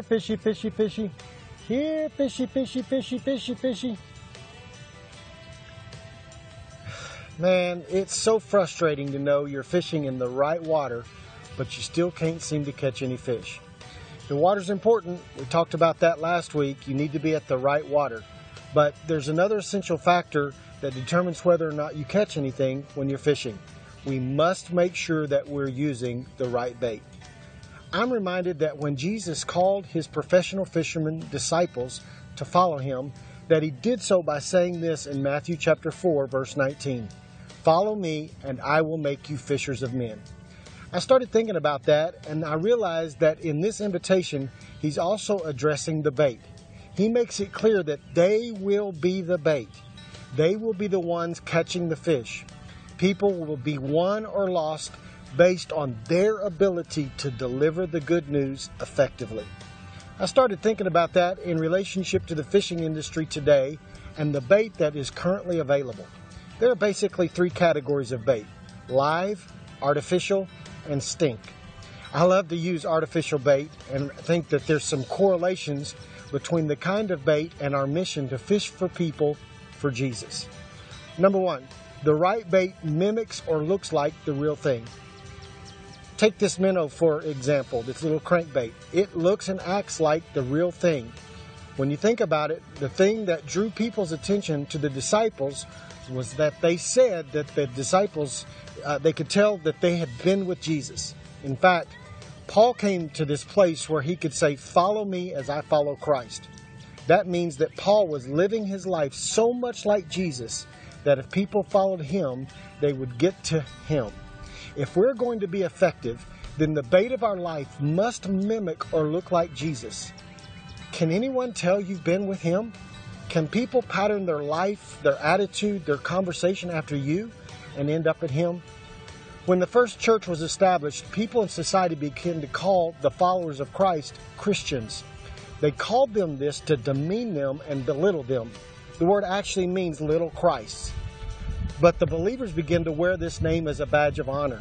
Here, fishy, fishy, fishy. Here, fishy, fishy, fishy, fishy, fishy. Man, it's so frustrating to know you're fishing in the right water, but you still can't seem to catch any fish. The water's important. We talked about that last week. You need to be at the right water. But there's another essential factor that determines whether or not you catch anything when you're fishing. We must make sure that we're using the right bait. I'm reminded that when Jesus called his professional fishermen disciples to follow him, that he did so by saying this in Matthew chapter 4 verse 19. Follow me and I will make you fishers of men. I started thinking about that and I realized that in this invitation, he's also addressing the bait. He makes it clear that they will be the bait. They will be the ones catching the fish. People will be won or lost based on their ability to deliver the good news effectively. I started thinking about that in relationship to the fishing industry today and the bait that is currently available. There are basically three categories of bait live, artificial, and stink. I love to use artificial bait and think that there's some correlations between the kind of bait and our mission to fish for people for Jesus. Number one, the right bait mimics or looks like the real thing. Take this minnow for example, this little crankbait. It looks and acts like the real thing. When you think about it, the thing that drew people's attention to the disciples was that they said that the disciples, uh, they could tell that they had been with Jesus. In fact, Paul came to this place where he could say, Follow me as I follow Christ. That means that Paul was living his life so much like Jesus that if people followed him, they would get to him. If we're going to be effective, then the bait of our life must mimic or look like Jesus. Can anyone tell you've been with him? Can people pattern their life, their attitude, their conversation after you and end up at him? When the first church was established, people in society began to call the followers of Christ Christians. They called them this to demean them and belittle them. The word actually means little Christ. But the believers began to wear this name as a badge of honor.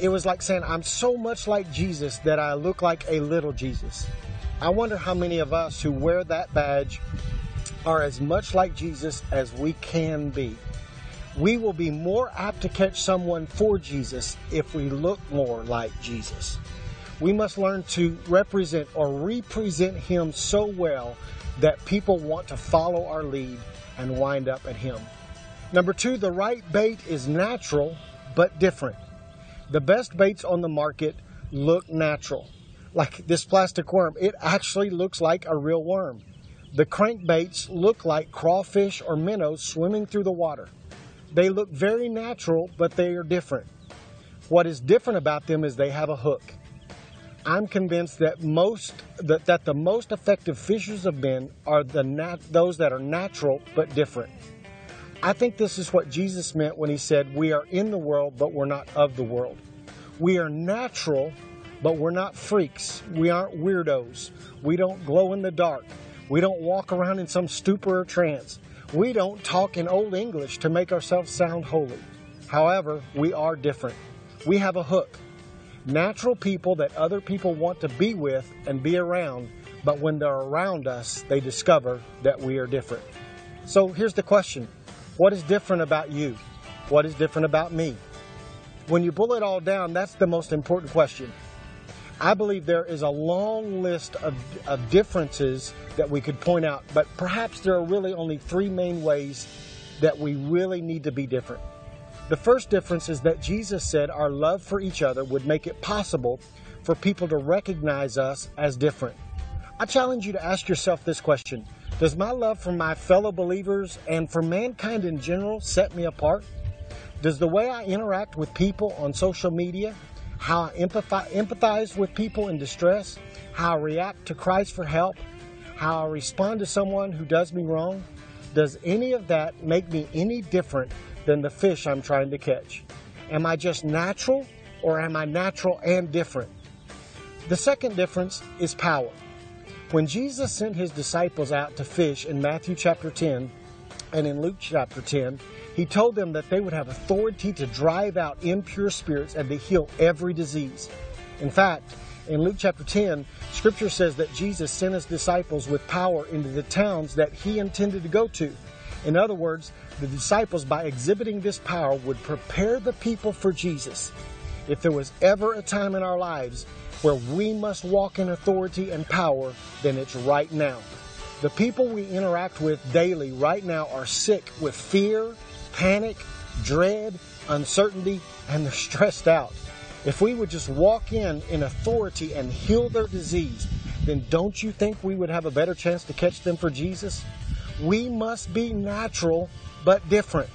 It was like saying, I'm so much like Jesus that I look like a little Jesus. I wonder how many of us who wear that badge are as much like Jesus as we can be. We will be more apt to catch someone for Jesus if we look more like Jesus. We must learn to represent or represent Him so well that people want to follow our lead and wind up at Him. Number two, the right bait is natural but different. The best baits on the market look natural. Like this plastic worm, it actually looks like a real worm. The crankbaits look like crawfish or minnows swimming through the water. They look very natural, but they are different. What is different about them is they have a hook. I'm convinced that most that, that the most effective fishers of men are the nat, those that are natural but different. I think this is what Jesus meant when he said, "We are in the world, but we're not of the world." We are natural, but we're not freaks. We aren't weirdos. We don't glow in the dark. We don't walk around in some stupor or trance. We don't talk in Old English to make ourselves sound holy. However, we are different. We have a hook. Natural people that other people want to be with and be around, but when they're around us, they discover that we are different. So here's the question What is different about you? What is different about me? When you pull it all down, that's the most important question. I believe there is a long list of, of differences that we could point out, but perhaps there are really only three main ways that we really need to be different. The first difference is that Jesus said our love for each other would make it possible for people to recognize us as different. I challenge you to ask yourself this question Does my love for my fellow believers and for mankind in general set me apart? Does the way I interact with people on social media, how I empathize with people in distress, how I react to Christ for help, how I respond to someone who does me wrong, does any of that make me any different than the fish I'm trying to catch? Am I just natural or am I natural and different? The second difference is power. When Jesus sent his disciples out to fish in Matthew chapter 10 and in Luke chapter 10, he told them that they would have authority to drive out impure spirits and to heal every disease. In fact, in Luke chapter 10, scripture says that Jesus sent his disciples with power into the towns that he intended to go to. In other words, the disciples, by exhibiting this power, would prepare the people for Jesus. If there was ever a time in our lives where we must walk in authority and power, then it's right now. The people we interact with daily right now are sick with fear, panic, dread, uncertainty, and they're stressed out. If we would just walk in in authority and heal their disease, then don't you think we would have a better chance to catch them for Jesus? We must be natural but different.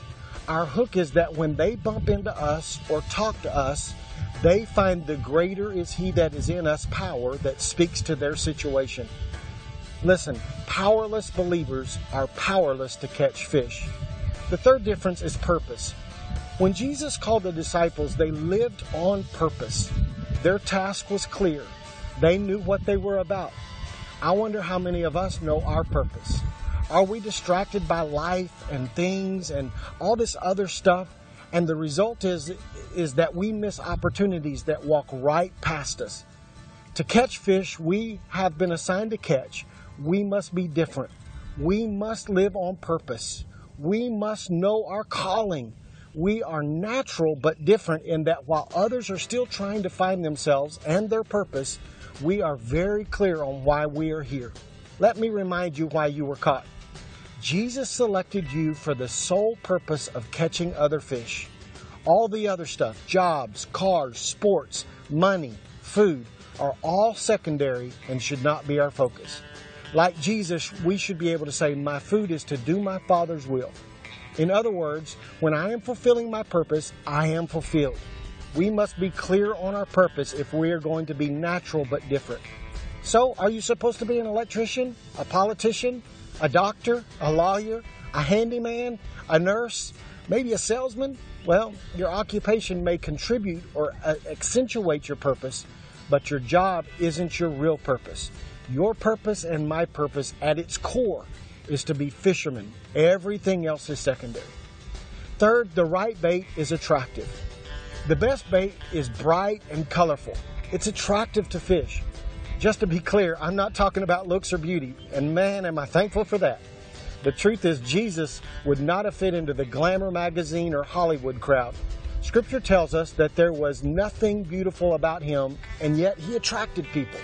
Our hook is that when they bump into us or talk to us, they find the greater is He that is in us power that speaks to their situation. Listen, powerless believers are powerless to catch fish. The third difference is purpose. When Jesus called the disciples, they lived on purpose. Their task was clear. They knew what they were about. I wonder how many of us know our purpose. Are we distracted by life and things and all this other stuff? And the result is, is that we miss opportunities that walk right past us. To catch fish we have been assigned to catch, we must be different. We must live on purpose we must know our calling. We are natural but different in that while others are still trying to find themselves and their purpose, we are very clear on why we are here. Let me remind you why you were caught. Jesus selected you for the sole purpose of catching other fish. All the other stuff, jobs, cars, sports, money, food, are all secondary and should not be our focus. Like Jesus, we should be able to say, My food is to do my Father's will. In other words, when I am fulfilling my purpose, I am fulfilled. We must be clear on our purpose if we are going to be natural but different. So, are you supposed to be an electrician, a politician, a doctor, a lawyer, a handyman, a nurse, maybe a salesman? Well, your occupation may contribute or uh, accentuate your purpose, but your job isn't your real purpose. Your purpose and my purpose at its core is to be fishermen. Everything else is secondary. Third, the right bait is attractive. The best bait is bright and colorful. It's attractive to fish. Just to be clear, I'm not talking about looks or beauty, and man, am I thankful for that. The truth is, Jesus would not have fit into the glamour magazine or Hollywood crowd. Scripture tells us that there was nothing beautiful about him, and yet he attracted people.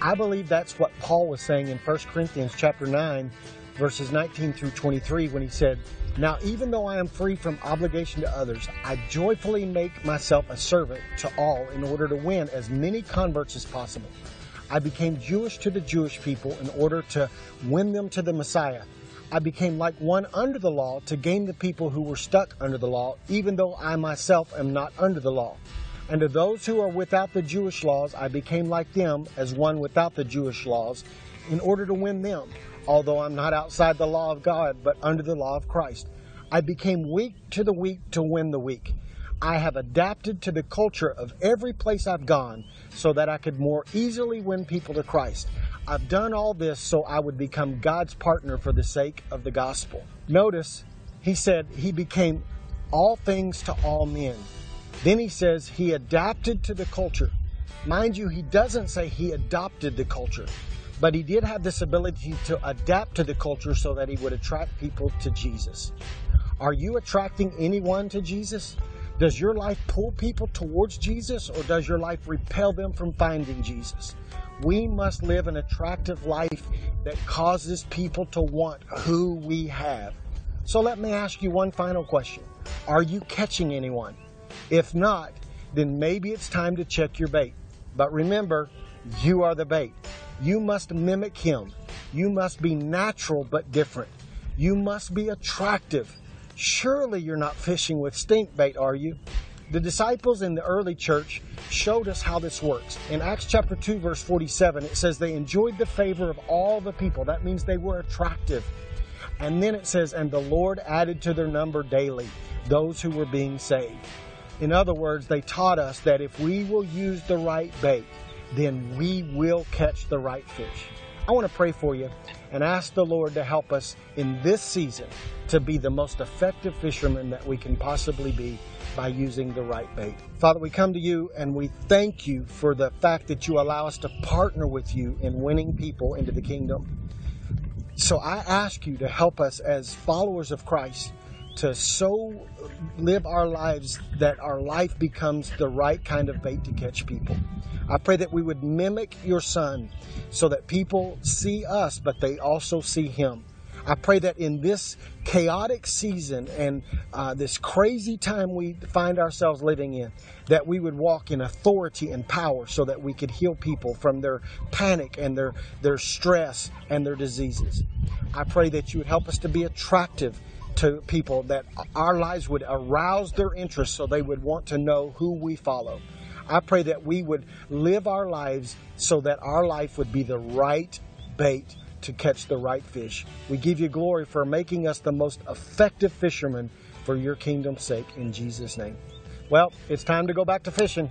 I believe that's what Paul was saying in 1 Corinthians chapter 9, verses 19 through 23, when he said, Now even though I am free from obligation to others, I joyfully make myself a servant to all in order to win as many converts as possible. I became Jewish to the Jewish people in order to win them to the Messiah. I became like one under the law to gain the people who were stuck under the law, even though I myself am not under the law. And to those who are without the Jewish laws, I became like them as one without the Jewish laws, in order to win them, although I'm not outside the law of God, but under the law of Christ. I became weak to the weak to win the weak. I have adapted to the culture of every place I've gone so that I could more easily win people to Christ. I've done all this so I would become God's partner for the sake of the gospel. Notice, he said he became all things to all men. Then he says he adapted to the culture. Mind you, he doesn't say he adopted the culture, but he did have this ability to adapt to the culture so that he would attract people to Jesus. Are you attracting anyone to Jesus? Does your life pull people towards Jesus or does your life repel them from finding Jesus? We must live an attractive life that causes people to want who we have. So let me ask you one final question Are you catching anyone? If not, then maybe it's time to check your bait. But remember, you are the bait. You must mimic him. You must be natural but different. You must be attractive. Surely you're not fishing with stink bait, are you? The disciples in the early church showed us how this works. In Acts chapter 2, verse 47, it says they enjoyed the favor of all the people. That means they were attractive. And then it says, and the Lord added to their number daily those who were being saved. In other words, they taught us that if we will use the right bait, then we will catch the right fish. I want to pray for you and ask the Lord to help us in this season to be the most effective fishermen that we can possibly be by using the right bait. Father, we come to you and we thank you for the fact that you allow us to partner with you in winning people into the kingdom. So I ask you to help us as followers of Christ to so live our lives that our life becomes the right kind of bait to catch people. I pray that we would mimic your son so that people see us, but they also see him. I pray that in this chaotic season and uh, this crazy time we find ourselves living in, that we would walk in authority and power so that we could heal people from their panic and their, their stress and their diseases. I pray that you would help us to be attractive to people, that our lives would arouse their interest so they would want to know who we follow. I pray that we would live our lives so that our life would be the right bait to catch the right fish. We give you glory for making us the most effective fishermen for your kingdom's sake in Jesus' name. Well, it's time to go back to fishing.